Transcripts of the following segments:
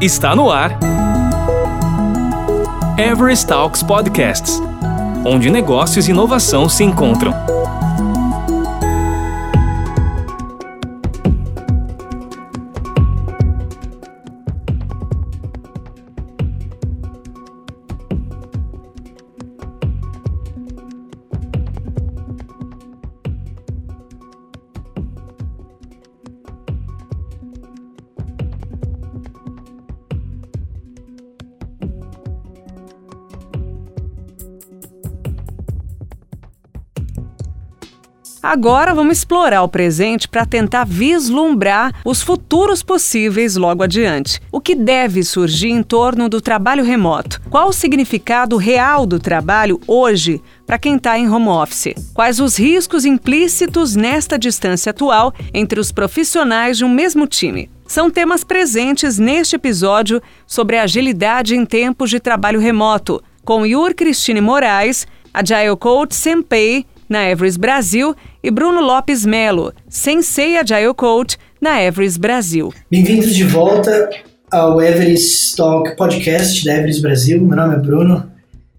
Está no ar. Everest Talks Podcasts onde negócios e inovação se encontram. Agora vamos explorar o presente para tentar vislumbrar os futuros possíveis logo adiante. O que deve surgir em torno do trabalho remoto? Qual o significado real do trabalho hoje para quem está em home office? Quais os riscos implícitos nesta distância atual entre os profissionais de um mesmo time? São temas presentes neste episódio sobre agilidade em tempos de trabalho remoto, com Yur Cristine Moraes, Agile Coach Senpei na Everest Brasil, e Bruno Lopes Melo, Sensei Agile Coach, na Everest Brasil. Bem-vindos de volta ao Everest Talk Podcast da Everest Brasil. Meu nome é Bruno.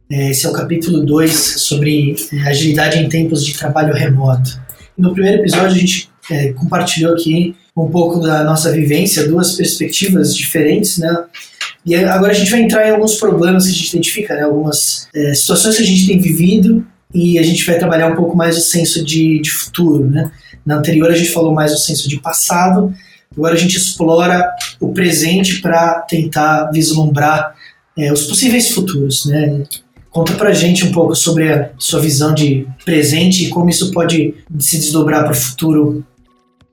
É, esse é o capítulo 2 sobre é, agilidade em tempos de trabalho remoto. No primeiro episódio, a gente é, compartilhou aqui um pouco da nossa vivência, duas perspectivas diferentes, né? E agora a gente vai entrar em alguns problemas que a gente identifica, né? algumas é, situações que a gente tem vivido e a gente vai trabalhar um pouco mais o senso de, de futuro. Né? Na anterior a gente falou mais o senso de passado, agora a gente explora o presente para tentar vislumbrar é, os possíveis futuros. Né? Conta pra gente um pouco sobre a sua visão de presente e como isso pode se desdobrar para o futuro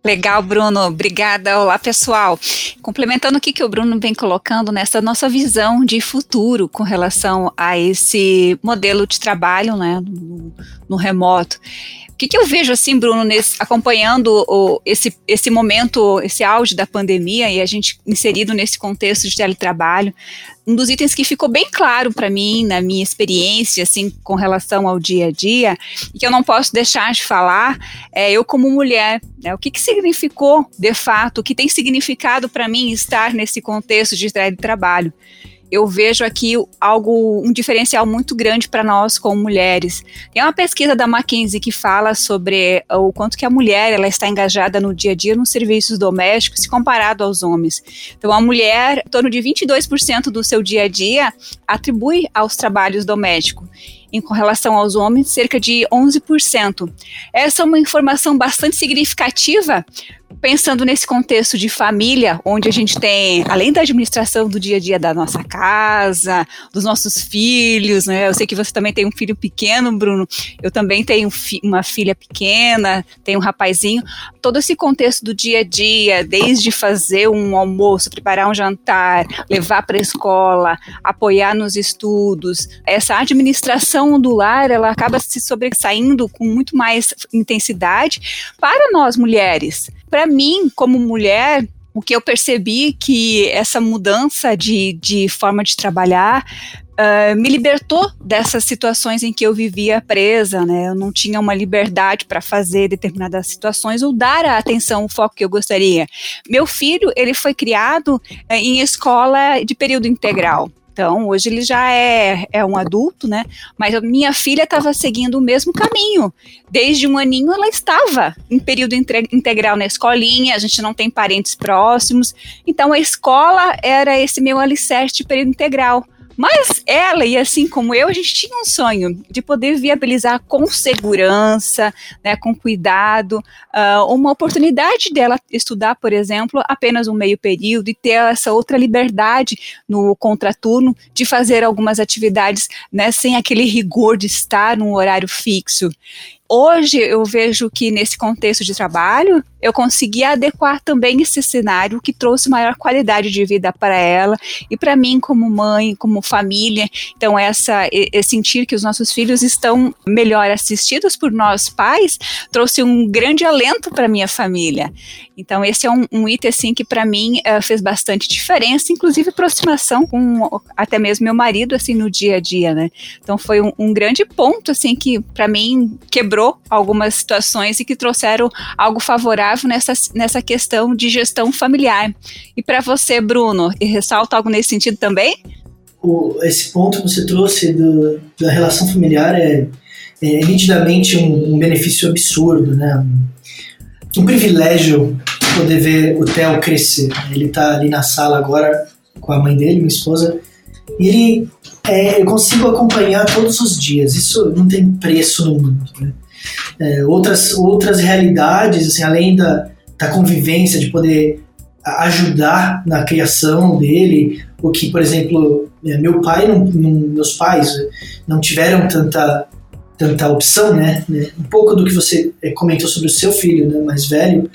Legal, Bruno. Obrigada. Olá, pessoal. Complementando o que o Bruno vem colocando nessa nossa visão de futuro com relação a esse modelo de trabalho né, no, no remoto. Que, que, eu vejo assim, Bruno, nesse, acompanhando o, esse, esse momento, esse auge da pandemia e a gente inserido nesse contexto de teletrabalho, um dos itens que ficou bem claro para mim, na minha experiência, assim, com relação ao dia a dia, e que eu não posso deixar de falar, é eu como mulher, né, o que, que significou, de fato, o que tem significado para mim estar nesse contexto de trabalho eu vejo aqui algo, um diferencial muito grande para nós como mulheres. Tem uma pesquisa da McKinsey que fala sobre o quanto que a mulher ela está engajada no dia a dia nos serviços domésticos se comparado aos homens. Então a mulher, em torno de 22% do seu dia a dia atribui aos trabalhos domésticos em relação aos homens, cerca de 11%. Essa é uma informação bastante significativa, pensando nesse contexto de família, onde a gente tem, além da administração do dia a dia da nossa casa, dos nossos filhos, né? Eu sei que você também tem um filho pequeno, Bruno. Eu também tenho uma filha pequena, tenho um rapazinho. Todo esse contexto do dia a dia, desde fazer um almoço, preparar um jantar, levar para a escola, apoiar nos estudos, essa administração do lar, ela acaba se sobressaindo com muito mais intensidade para nós mulheres para mim, como mulher, o que eu percebi que essa mudança de, de forma de trabalhar uh, me libertou dessas situações em que eu vivia presa, né? Eu não tinha uma liberdade para fazer determinadas situações ou dar a atenção, o foco que eu gostaria. Meu filho, ele foi criado uh, em escola de período integral. Então, hoje ele já é, é um adulto, né? Mas a minha filha estava seguindo o mesmo caminho. Desde um aninho ela estava em período integral na escolinha, a gente não tem parentes próximos. Então, a escola era esse meu alicerce de período integral. Mas ela, e assim como eu, a gente tinha um sonho de poder viabilizar com segurança, né, com cuidado, uh, uma oportunidade dela estudar, por exemplo, apenas um meio período e ter essa outra liberdade no contraturno de fazer algumas atividades né, sem aquele rigor de estar num horário fixo. Hoje eu vejo que nesse contexto de trabalho eu consegui adequar também esse cenário que trouxe maior qualidade de vida para ela e para mim como mãe, como família. Então essa é sentir que os nossos filhos estão melhor assistidos por nós pais trouxe um grande alento para minha família. Então esse é um, um item assim que para mim uh, fez bastante diferença, inclusive aproximação com até mesmo meu marido assim no dia a dia, né? Então foi um, um grande ponto assim que para mim quebrou quebrou algumas situações e que trouxeram algo favorável nessa, nessa questão de gestão familiar. E para você, Bruno, ressalta algo nesse sentido também? O, esse ponto que você trouxe do, da relação familiar é, é nitidamente um, um, benefício absurdo, né? Um, privilégio poder ver o Theo crescer. Ele está ali na sala agora com a mãe dele, minha esposa, e ele é, eu consigo acompanhar todos os dias. Isso não tem preço no mundo. Né? É, outras, outras realidades, assim, além da, da convivência, de poder ajudar na criação dele, o que, por exemplo, é, meu pai, não, não, meus pais não tiveram tanta tanta opção, né? Um pouco do que você é, comentou sobre o seu filho, né, mais velho,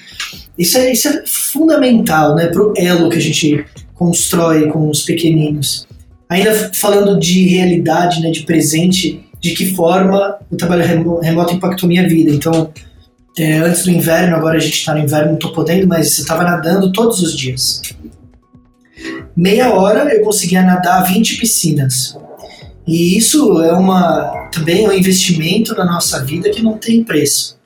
isso é, isso é fundamental, né, para o elo que a gente constrói com os pequeninos. Ainda falando de realidade, né, de presente, de que forma o trabalho remoto impactou minha vida. Então, é, antes do inverno, agora a gente está no inverno, não estou podendo, mas eu estava nadando todos os dias. Meia hora eu conseguia nadar 20 piscinas. E isso é uma também é um investimento na nossa vida que não tem preço.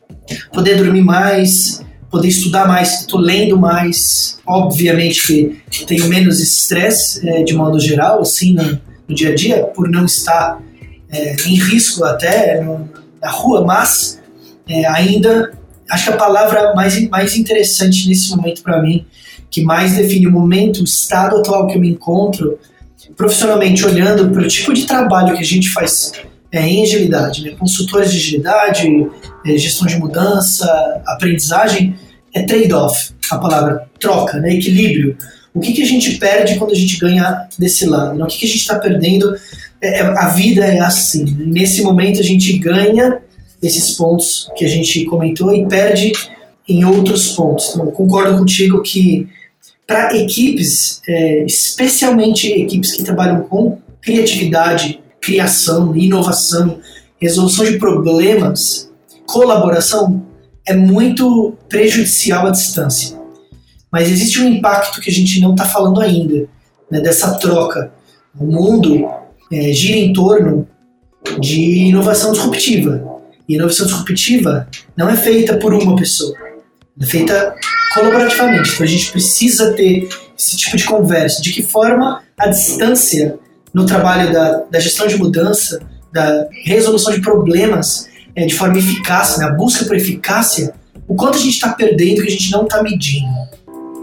Poder dormir mais, poder estudar mais, estou lendo mais. Obviamente que tenho menos estresse é, de modo geral, assim, no, no, dia a dia, por não estar é, em risco até no, na rua, mas é, ainda acho que a palavra mais, mais interessante nesse momento para mim, que mais define o momento, o estado atual que eu me encontro, profissionalmente olhando para o tipo de trabalho que a gente faz é, em agilidade, né? consultores de agilidade, é, gestão de mudança, aprendizagem, é trade-off, a palavra troca, né? equilíbrio. O que, que a gente perde quando a gente ganha desse lado? Né? O que, que a gente está perdendo? É, é, a vida é assim. Nesse momento a gente ganha esses pontos que a gente comentou e perde em outros pontos. Então, concordo contigo que para equipes, é, especialmente equipes que trabalham com criatividade, criação, inovação, resolução de problemas, colaboração, é muito prejudicial à distância. Mas existe um impacto que a gente não está falando ainda, né, dessa troca. O mundo é, gira em torno de inovação disruptiva. E inovação disruptiva não é feita por uma pessoa, é feita colaborativamente. Então a gente precisa ter esse tipo de conversa. De que forma a distância no trabalho da, da gestão de mudança, da resolução de problemas é, de forma eficaz, né, a busca por eficácia, o quanto a gente está perdendo que a gente não está medindo.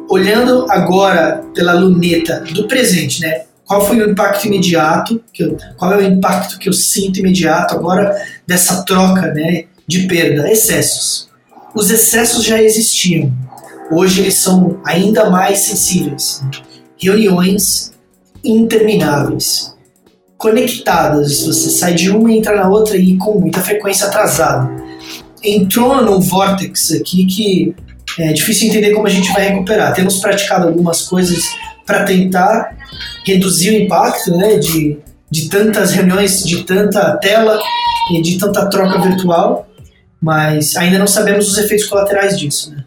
Olhando agora pela luneta do presente, né? Qual foi o impacto imediato? Eu, qual é o impacto que eu sinto imediato agora dessa troca, né, de perda, excessos? Os excessos já existiam. Hoje eles são ainda mais sensíveis. Reuniões intermináveis, conectadas. Você sai de uma e entra na outra e com muita frequência atrasada. Entrou num vortex aqui que é difícil entender como a gente vai recuperar. Temos praticado algumas coisas para tentar reduzir o impacto né, de, de tantas reuniões, de tanta tela e de tanta troca virtual, mas ainda não sabemos os efeitos colaterais disso. Né?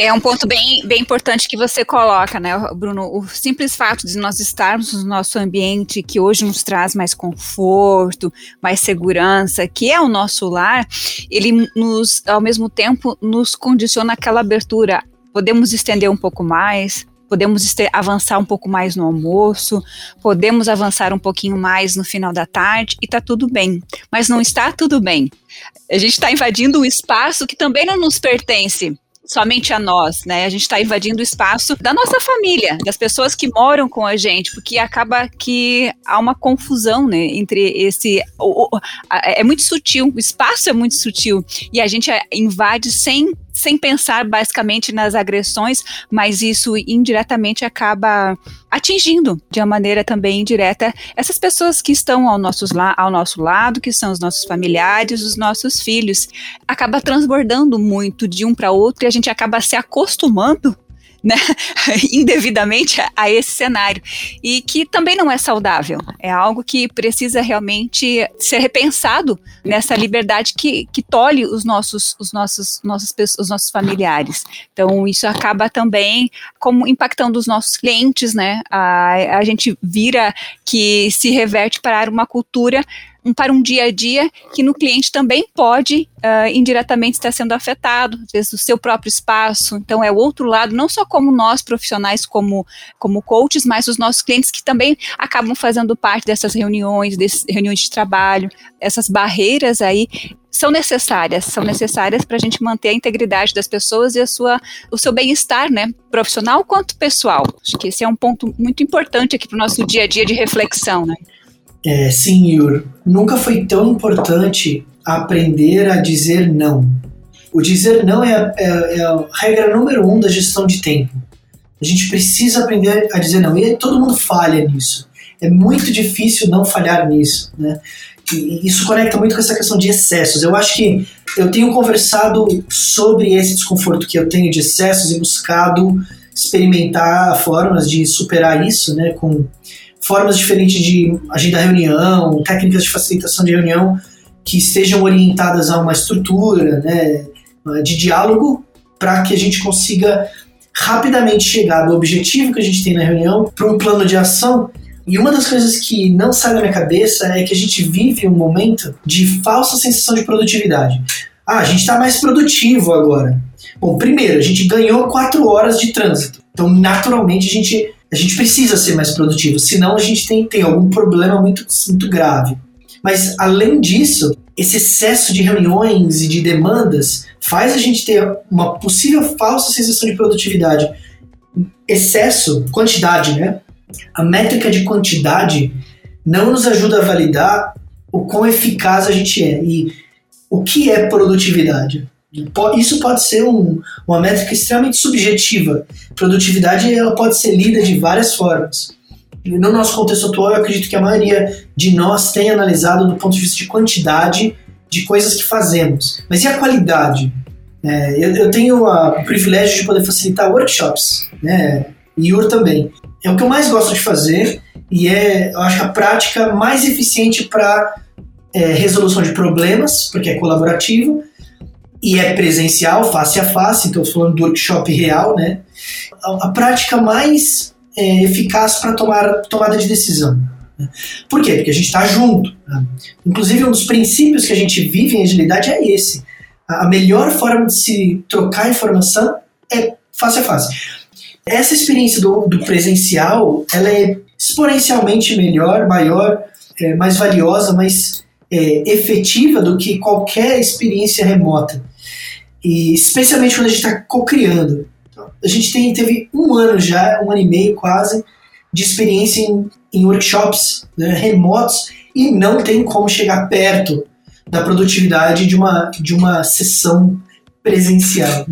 É um ponto bem, bem importante que você coloca, né, Bruno? O simples fato de nós estarmos no nosso ambiente que hoje nos traz mais conforto, mais segurança, que é o nosso lar, ele nos, ao mesmo tempo, nos condiciona aquela abertura. Podemos estender um pouco mais, podemos avançar um pouco mais no almoço, podemos avançar um pouquinho mais no final da tarde e tá tudo bem. Mas não está tudo bem. A gente está invadindo um espaço que também não nos pertence somente a nós, né? A gente está invadindo o espaço da nossa família, das pessoas que moram com a gente, porque acaba que há uma confusão, né? Entre esse. O, o, a, é muito sutil, o espaço é muito sutil e a gente invade sem sem pensar basicamente nas agressões, mas isso indiretamente acaba atingindo de uma maneira também indireta essas pessoas que estão ao, nossos ao nosso lado, que são os nossos familiares, os nossos filhos. Acaba transbordando muito de um para outro e a gente acaba se acostumando né, indevidamente a, a, esse cenário e que também não é saudável. É algo que precisa realmente ser repensado nessa liberdade que, que tolhe os nossos, os nossos, nossos, os nossos familiares. Então isso acaba também como impactando os nossos clientes, né? A, a gente vira que se reverte para uma cultura um, para um dia a dia que no cliente também pode uh, indiretamente estar sendo afetado, às vezes o seu próprio espaço. Então é o outro lado, não só como nós profissionais, como, como coaches, mas os nossos clientes que também acabam fazendo parte dessas reuniões, dessas reuniões de trabalho, essas barreiras aí são necessárias, são necessárias para a gente manter a integridade das pessoas e a sua, o seu bem-estar, né, profissional quanto pessoal. Acho que esse é um ponto muito importante aqui para o nosso dia a dia de reflexão, né. É, Yur. Nunca foi tão importante aprender a dizer não. O dizer não é, é, é a regra número um da gestão de tempo. A gente precisa aprender a dizer não. E todo mundo falha nisso. É muito difícil não falhar nisso, né? E isso conecta muito com essa questão de excessos. Eu acho que eu tenho conversado sobre esse desconforto que eu tenho de excessos e buscado experimentar formas de superar isso, né? Com formas diferentes de agendar reunião, técnicas de facilitação de reunião que estejam orientadas a uma estrutura, né? De diálogo para que a gente consiga rapidamente chegar do objetivo que a gente tem na reunião para um plano de ação e uma das coisas que não sai da minha cabeça é que a gente vive um momento de falsa sensação de produtividade. Ah, a gente está mais produtivo agora. Bom, primeiro, a gente ganhou quatro horas de trânsito. Então, naturalmente, a gente, a gente precisa ser mais produtivo. Senão, a gente tem, tem algum problema muito, muito grave. Mas, além disso, esse excesso de reuniões e de demandas faz a gente ter uma possível falsa sensação de produtividade. Excesso, quantidade, né? a métrica de quantidade não nos ajuda a validar o quão eficaz a gente é e o que é produtividade. Isso pode ser um, uma métrica extremamente subjetiva. Produtividade ela pode ser lida de várias formas. No nosso contexto atual, eu acredito que a maioria de nós tem analisado do ponto de vista de quantidade de coisas que fazemos. Mas e a qualidade? É, eu, eu, tenho a, o privilégio de poder facilitar workshops, né? e UR também é o que eu mais gosto de fazer e é, eu acho, a prática mais eficiente para é, resolução de problemas, porque é colaborativo e é presencial, face a face, então falando do workshop real, né? A, a prática mais é, eficaz para tomar tomada de decisão. Né? Por quê? Porque a gente está junto. Né? Inclusive, um dos princípios que a gente vive em agilidade é esse. A, a melhor forma de se trocar informação é face a face. Essa experiência do, do presencial, ela é exponencialmente melhor, maior, é, mais valiosa, mais é, efetiva do que qualquer experiência remota. E especialmente quando a gente está co-criando. A gente tem, teve um ano já, um ano e meio quase, de experiência em, em workshops né, remotos e não tem como chegar perto da produtividade de uma, de uma sessão presencial.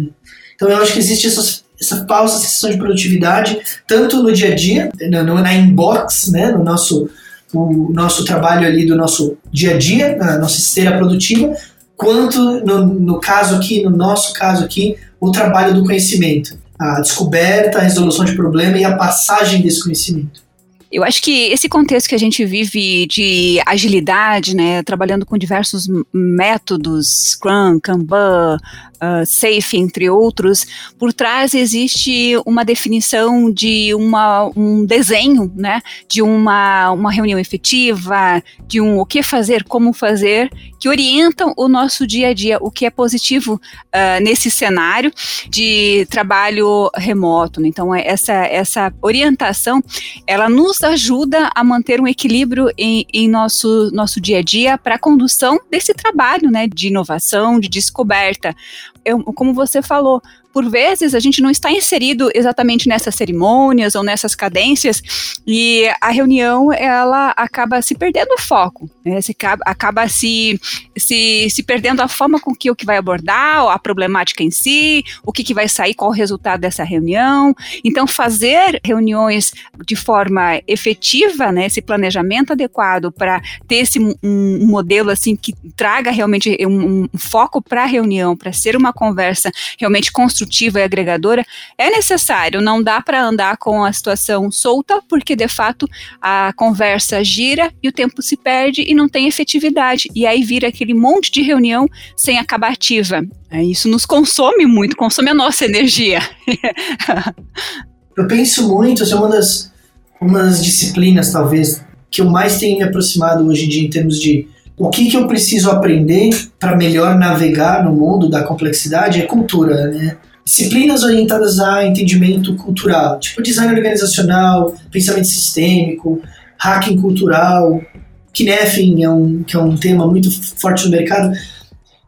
Então eu acho que existe essas essa falsa sensação de produtividade, tanto no dia a dia, no, na inbox, né, no nosso, o nosso trabalho ali do nosso dia a dia, na nossa esteira produtiva, quanto no, no caso aqui, no nosso caso aqui, o trabalho do conhecimento, a descoberta, a resolução de problema e a passagem desse conhecimento. Eu acho que esse contexto que a gente vive de agilidade, né, trabalhando com diversos métodos, Scrum, Kanban, uh, Safe, entre outros, por trás existe uma definição de uma, um desenho, né, de uma, uma reunião efetiva, de um o que fazer, como fazer, que orientam o nosso dia a dia, o que é positivo uh, nesse cenário de trabalho remoto. Né? Então, essa, essa orientação, ela nos ajuda a manter um equilíbrio em, em nosso, nosso dia a dia para a condução desse trabalho né, de inovação, de descoberta. Eu, como você falou, por vezes a gente não está inserido exatamente nessas cerimônias ou nessas cadências e a reunião ela acaba se perdendo o foco, né? se acaba, acaba se, se, se perdendo a forma com que o que vai abordar, a problemática em si, o que, que vai sair, qual o resultado dessa reunião. Então, fazer reuniões de forma efetiva, né, esse planejamento adequado para ter esse um, um, modelo assim que traga realmente um, um foco para a reunião, para ser uma conversa realmente construtiva construtiva e agregadora, é necessário, não dá para andar com a situação solta, porque de fato a conversa gira e o tempo se perde e não tem efetividade. E aí vira aquele monte de reunião sem acabativa. É, isso nos consome muito, consome a nossa energia. eu penso muito, é uma das, uma das disciplinas, talvez, que eu mais tenho me aproximado hoje em dia em termos de o que, que eu preciso aprender para melhor navegar no mundo da complexidade é cultura, né? Disciplinas orientadas a entendimento cultural, tipo design organizacional, pensamento sistêmico, hacking cultural, Kneffing é um, que é um tema muito forte no mercado.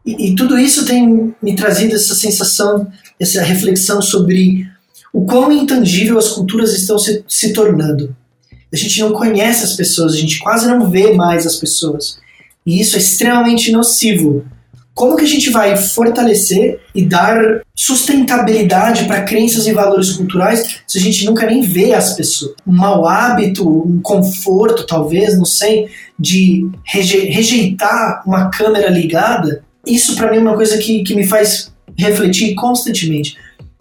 E, e tudo isso tem me trazido essa sensação, essa reflexão sobre o quão intangível as culturas estão se, se tornando. A gente não conhece as pessoas, a gente quase não vê mais as pessoas. E isso é extremamente nocivo. Como que a gente vai fortalecer e dar sustentabilidade para crenças e valores culturais se a gente nunca nem vê as pessoas? Um mau hábito, um conforto, talvez, não sei, de rejeitar uma câmera ligada, isso para mim é uma coisa que, que me faz refletir constantemente.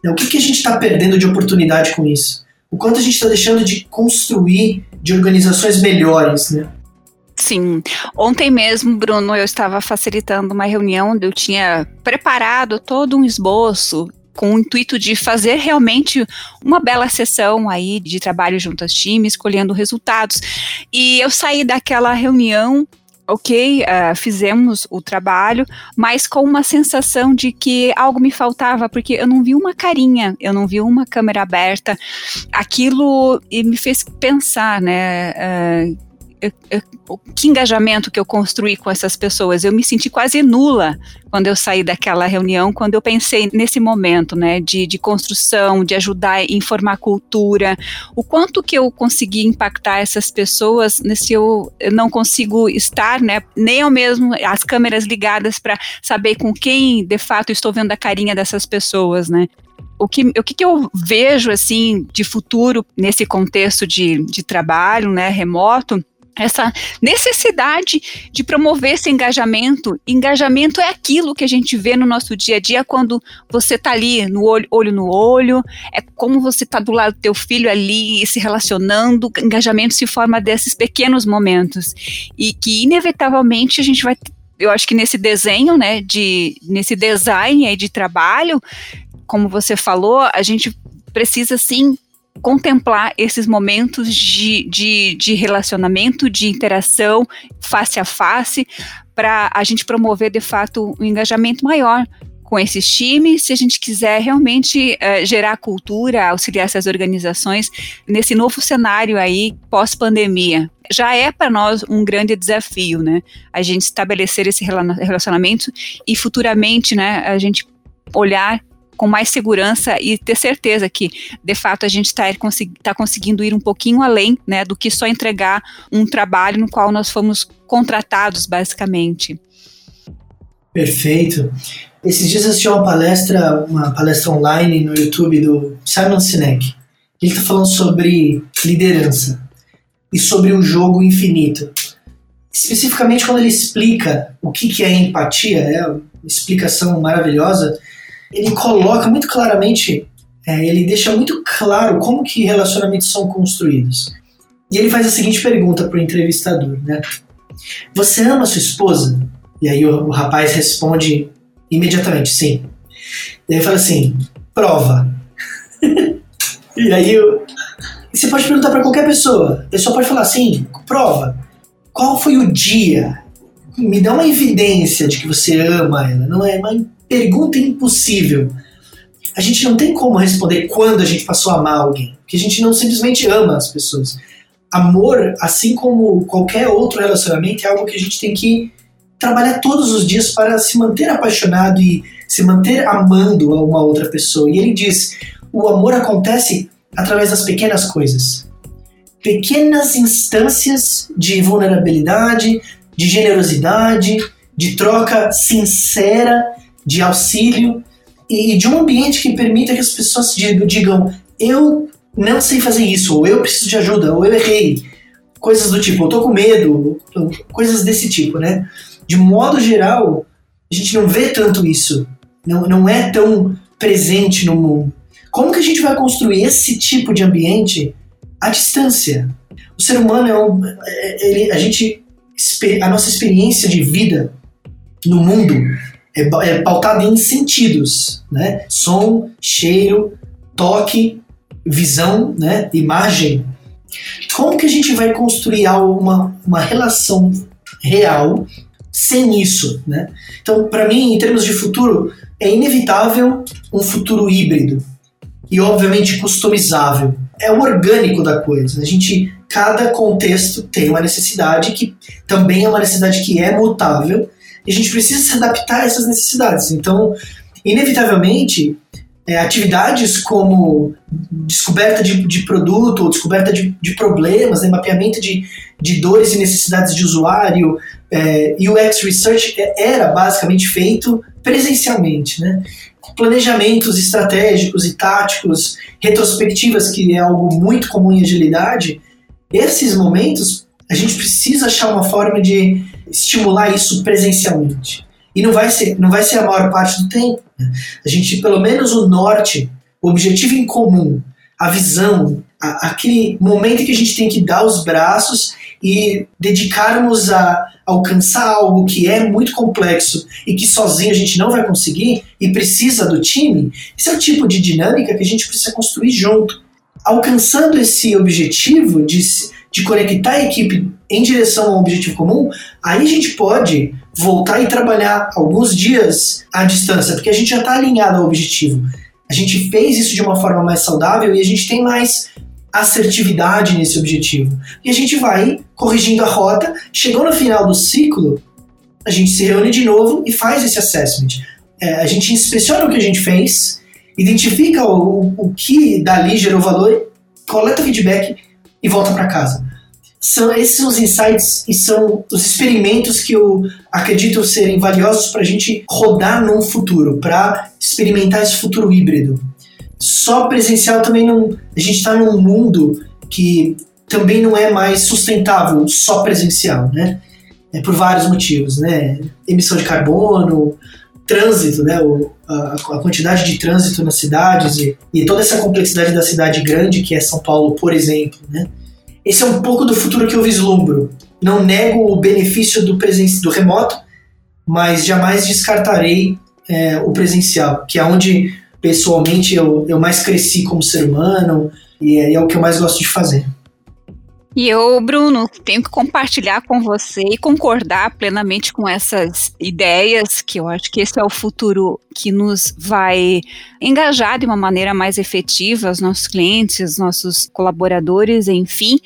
O que, que a gente está perdendo de oportunidade com isso? O quanto a gente está deixando de construir de organizações melhores, né? Sim. Ontem mesmo, Bruno, eu estava facilitando uma reunião onde eu tinha preparado todo um esboço com o intuito de fazer realmente uma bela sessão aí de trabalho junto aos times, escolhendo resultados. E eu saí daquela reunião ok, uh, fizemos o trabalho, mas com uma sensação de que algo me faltava, porque eu não vi uma carinha, eu não vi uma câmera aberta. Aquilo me fez pensar, né? Uh, eu, eu, que engajamento que eu construí com essas pessoas. Eu me senti quase nula quando eu saí daquela reunião, quando eu pensei nesse momento, né, de, de construção, de ajudar a informar cultura, o quanto que eu consegui impactar essas pessoas, nesse eu, eu não consigo estar, né, nem ao mesmo as câmeras ligadas para saber com quem de fato estou vendo a carinha dessas pessoas, né o que, o que, que eu vejo assim de futuro nesse contexto de, de trabalho né, remoto essa necessidade de promover esse engajamento. Engajamento é aquilo que a gente vê no nosso dia a dia quando você está ali no olho, olho no olho, é como você está do lado do teu filho ali se relacionando. Engajamento se forma desses pequenos momentos e que inevitavelmente a gente vai eu acho que nesse desenho, né, de nesse design aí de trabalho, como você falou, a gente precisa sim contemplar esses momentos de, de, de relacionamento, de interação face a face, para a gente promover de fato um engajamento maior com esses times, se a gente quiser realmente uh, gerar cultura, auxiliar essas organizações nesse novo cenário aí pós-pandemia. Já é para nós um grande desafio, né? A gente estabelecer esse relacionamento e futuramente, né, a gente olhar com mais segurança e ter certeza que, de fato, a gente está tá conseguindo ir um pouquinho além né, do que só entregar um trabalho no qual nós fomos contratados, basicamente. Perfeito. Esses dias eu assisti uma palestra, uma palestra online no YouTube do Simon Sinek. Ele está falando sobre liderança e sobre o jogo infinito. Especificamente quando ele explica o que, que é empatia, é uma explicação maravilhosa ele coloca muito claramente, é, ele deixa muito claro como que relacionamentos são construídos. E ele faz a seguinte pergunta para o entrevistador, né? Você ama sua esposa? E aí o, o rapaz responde imediatamente, sim. E aí fala assim, prova. e aí eu, você pode perguntar para qualquer pessoa. A pessoa pode falar assim, prova. Qual foi o dia? Me dá uma evidência de que você ama ela. Não é uma pergunta impossível. A gente não tem como responder quando a gente passou a amar alguém, porque a gente não simplesmente ama as pessoas. Amor, assim como qualquer outro relacionamento, é algo que a gente tem que trabalhar todos os dias para se manter apaixonado e se manter amando a uma outra pessoa. E ele diz: o amor acontece através das pequenas coisas. Pequenas instâncias de vulnerabilidade, de generosidade, de troca sincera de auxílio e de um ambiente que permita que as pessoas digam: eu não sei fazer isso, ou eu preciso de ajuda, ou eu errei. Coisas do tipo, eu tô com medo, coisas desse tipo, né? De modo geral, a gente não vê tanto isso, não, não é tão presente no mundo. Como que a gente vai construir esse tipo de ambiente à distância? O ser humano é um, é, ele, a gente a nossa experiência de vida no mundo é, é pautada em sentidos, né? Som, cheiro, toque, visão, né? Imagem. Como que a gente vai construir uma, uma relação real sem isso, né? Então, para mim, em termos de futuro, é inevitável um futuro híbrido e, obviamente, customizável. É o orgânico da coisa. A gente, cada contexto tem uma necessidade que também é uma necessidade que é mutável e a gente precisa se adaptar a essas necessidades. Então, inevitavelmente, é, atividades como descoberta de, de produto ou descoberta de, de problemas, né, mapeamento de, de dores e necessidades de usuário, é, UX Research é, era basicamente feito presencialmente, né? Planejamentos estratégicos e táticos, retrospectivas, que é algo muito comum em agilidade, esses momentos a gente precisa achar uma forma de estimular isso presencialmente. E não vai ser, não vai ser a maior parte do tempo. Né? A gente, pelo menos o norte, o objetivo em comum, a visão, a, aquele momento que a gente tem que dar os braços e dedicarmos a alcançar algo que é muito complexo e que sozinho a gente não vai conseguir e precisa do time, esse é o tipo de dinâmica que a gente precisa construir junto. Alcançando esse objetivo de, de conectar a equipe em direção a um objetivo comum, aí a gente pode voltar e trabalhar alguns dias à distância, porque a gente já está alinhado ao objetivo. A gente fez isso de uma forma mais saudável e a gente tem mais assertividade nesse objetivo. E a gente vai corrigindo a rota, chegou no final do ciclo, a gente se reúne de novo e faz esse assessment. É, a gente inspeciona o que a gente fez, identifica o, o que dali gerou valor, coleta feedback e volta para casa são esses são os insights e são os experimentos que eu acredito serem valiosos para a gente rodar num futuro, para experimentar esse futuro híbrido. Só presencial também não. A gente está num mundo que também não é mais sustentável só presencial, né? É por vários motivos, né? Emissão de carbono, trânsito, né? O, a, a, quantidade de trânsito nas cidades e, e toda essa complexidade da cidade grande que é São Paulo, por exemplo, né? Esse é um pouco do futuro que eu vislumbro. Não nego o benefício do, do remoto, mas jamais descartarei é, o presencial, que é onde pessoalmente eu, eu mais cresci como ser humano e é, é o que eu mais gosto de fazer. E eu, Bruno, tenho que compartilhar com você e concordar plenamente com essas ideias, que eu acho que esse é o futuro que nos vai engajar de uma maneira mais efetiva os nossos clientes, nossos colaboradores, enfim,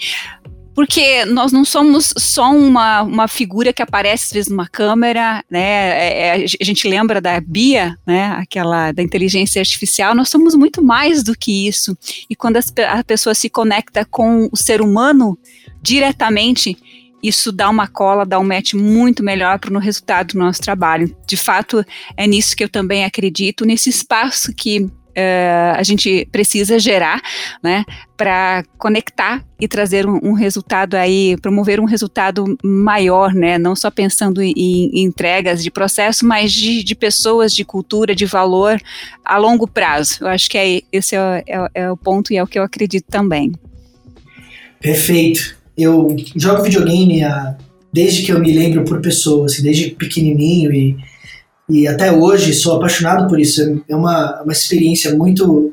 porque nós não somos só uma, uma figura que aparece às vezes numa câmera, né? É, é, a gente lembra da Bia, né? Aquela da inteligência artificial. Nós somos muito mais do que isso. E quando a pessoa se conecta com o ser humano diretamente, isso dá uma cola, dá um match muito melhor para o resultado do nosso trabalho. De fato, é nisso que eu também acredito, nesse espaço que Uh, a gente precisa gerar, né, para conectar e trazer um, um, resultado aí, promover um resultado maior, né, não só pensando em, em entregas de processo, mas de, de, pessoas, de cultura, de valor a longo prazo. Eu acho que é, esse é, é, é o ponto e é o que eu acredito também. Perfeito. Eu jogo videogame desde que eu me lembro por pessoas, assim, desde pequenininho e e até hoje sou apaixonado por isso. É uma, uma experiência muito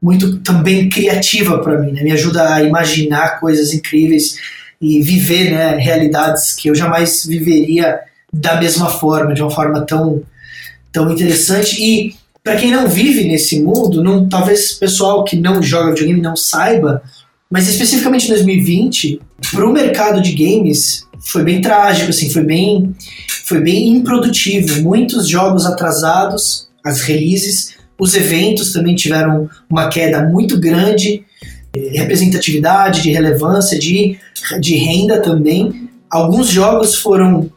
muito também criativa para mim, né? Me ajuda a imaginar coisas incríveis e viver, né, realidades que eu jamais viveria da mesma forma, de uma forma tão tão interessante e para quem não vive nesse mundo, não, talvez pessoal que não joga videogame não saiba, mas especificamente em 2020, para o mercado de games foi bem trágico, assim, foi bem foi bem improdutivo. Muitos jogos atrasados, as releases, os eventos também tiveram uma queda muito grande, representatividade, de relevância, de, de renda também. Alguns jogos foram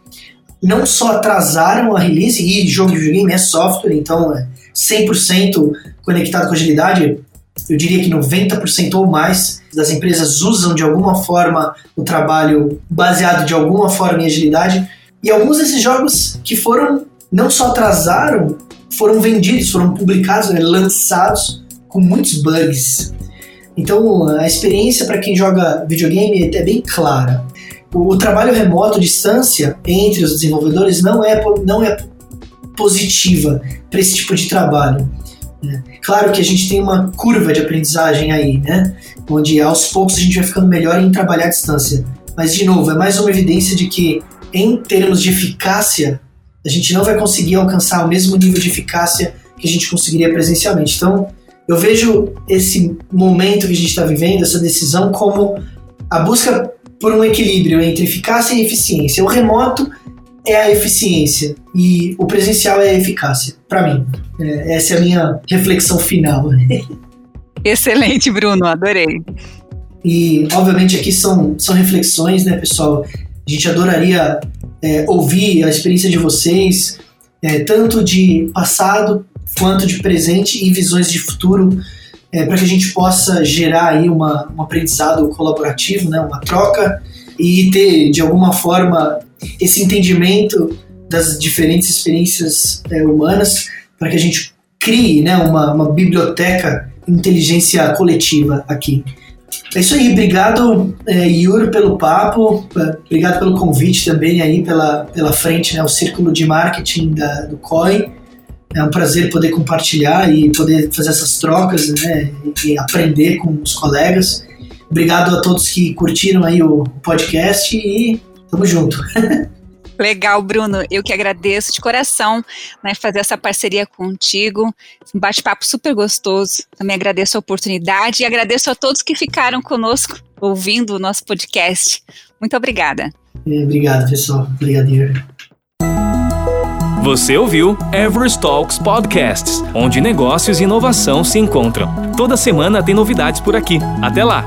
não só atrasaram a release, e jogo de videogame é software, então é 100% conectado com agilidade, eu diria que 90% ou mais das empresas usam de alguma forma o trabalho baseado de alguma forma em agilidade, e alguns desses jogos que foram, não só atrasaram, foram vendidos, foram publicados, né, lançados com muitos bugs. Então a experiência para quem joga videogame é bem clara. O, trabalho remoto, distância entre os desenvolvedores não é, não é positiva para esse tipo de trabalho. Né? Claro que a gente tem uma curva de aprendizagem aí, né? onde aos poucos a gente vai ficando melhor em trabalhar à distância. Mas, de novo, é mais uma evidência de que em termos de eficácia, a gente não vai conseguir alcançar o mesmo nível de eficácia que a gente conseguiria presencialmente. Então, eu vejo esse momento que a gente está vivendo, essa decisão, como a busca por um equilíbrio entre eficácia e eficiência. O remoto é a eficiência e o presencial é a eficácia, para mim. É, essa é a minha reflexão final. Excelente, Bruno, adorei. E, obviamente, aqui são, são reflexões, né, pessoal? A gente adoraria é, ouvir a experiência de vocês, é, tanto de passado quanto de presente e visões de futuro, é, para que a gente possa gerar aí uma, um aprendizado colaborativo, né, uma troca e ter, de alguma forma, esse entendimento das diferentes experiências é, humanas para que a gente crie né, uma, uma biblioteca inteligência coletiva aqui. É isso aí, obrigado é, Yuri pelo papo, é, obrigado pelo convite também aí pela, pela frente, né, o círculo de marketing da, do COI. É um prazer poder compartilhar e poder fazer essas trocas né, e aprender com os colegas. Obrigado a todos que curtiram aí o podcast e tamo junto. Legal, Bruno. Eu que agradeço de coração né, fazer essa parceria contigo. Um bate-papo super gostoso. Também agradeço a oportunidade e agradeço a todos que ficaram conosco ouvindo o nosso podcast. Muito obrigada. É, obrigado, pessoal. Obrigado. Você ouviu Everest Talks Podcasts, onde negócios e inovação se encontram. Toda semana tem novidades por aqui. Até lá!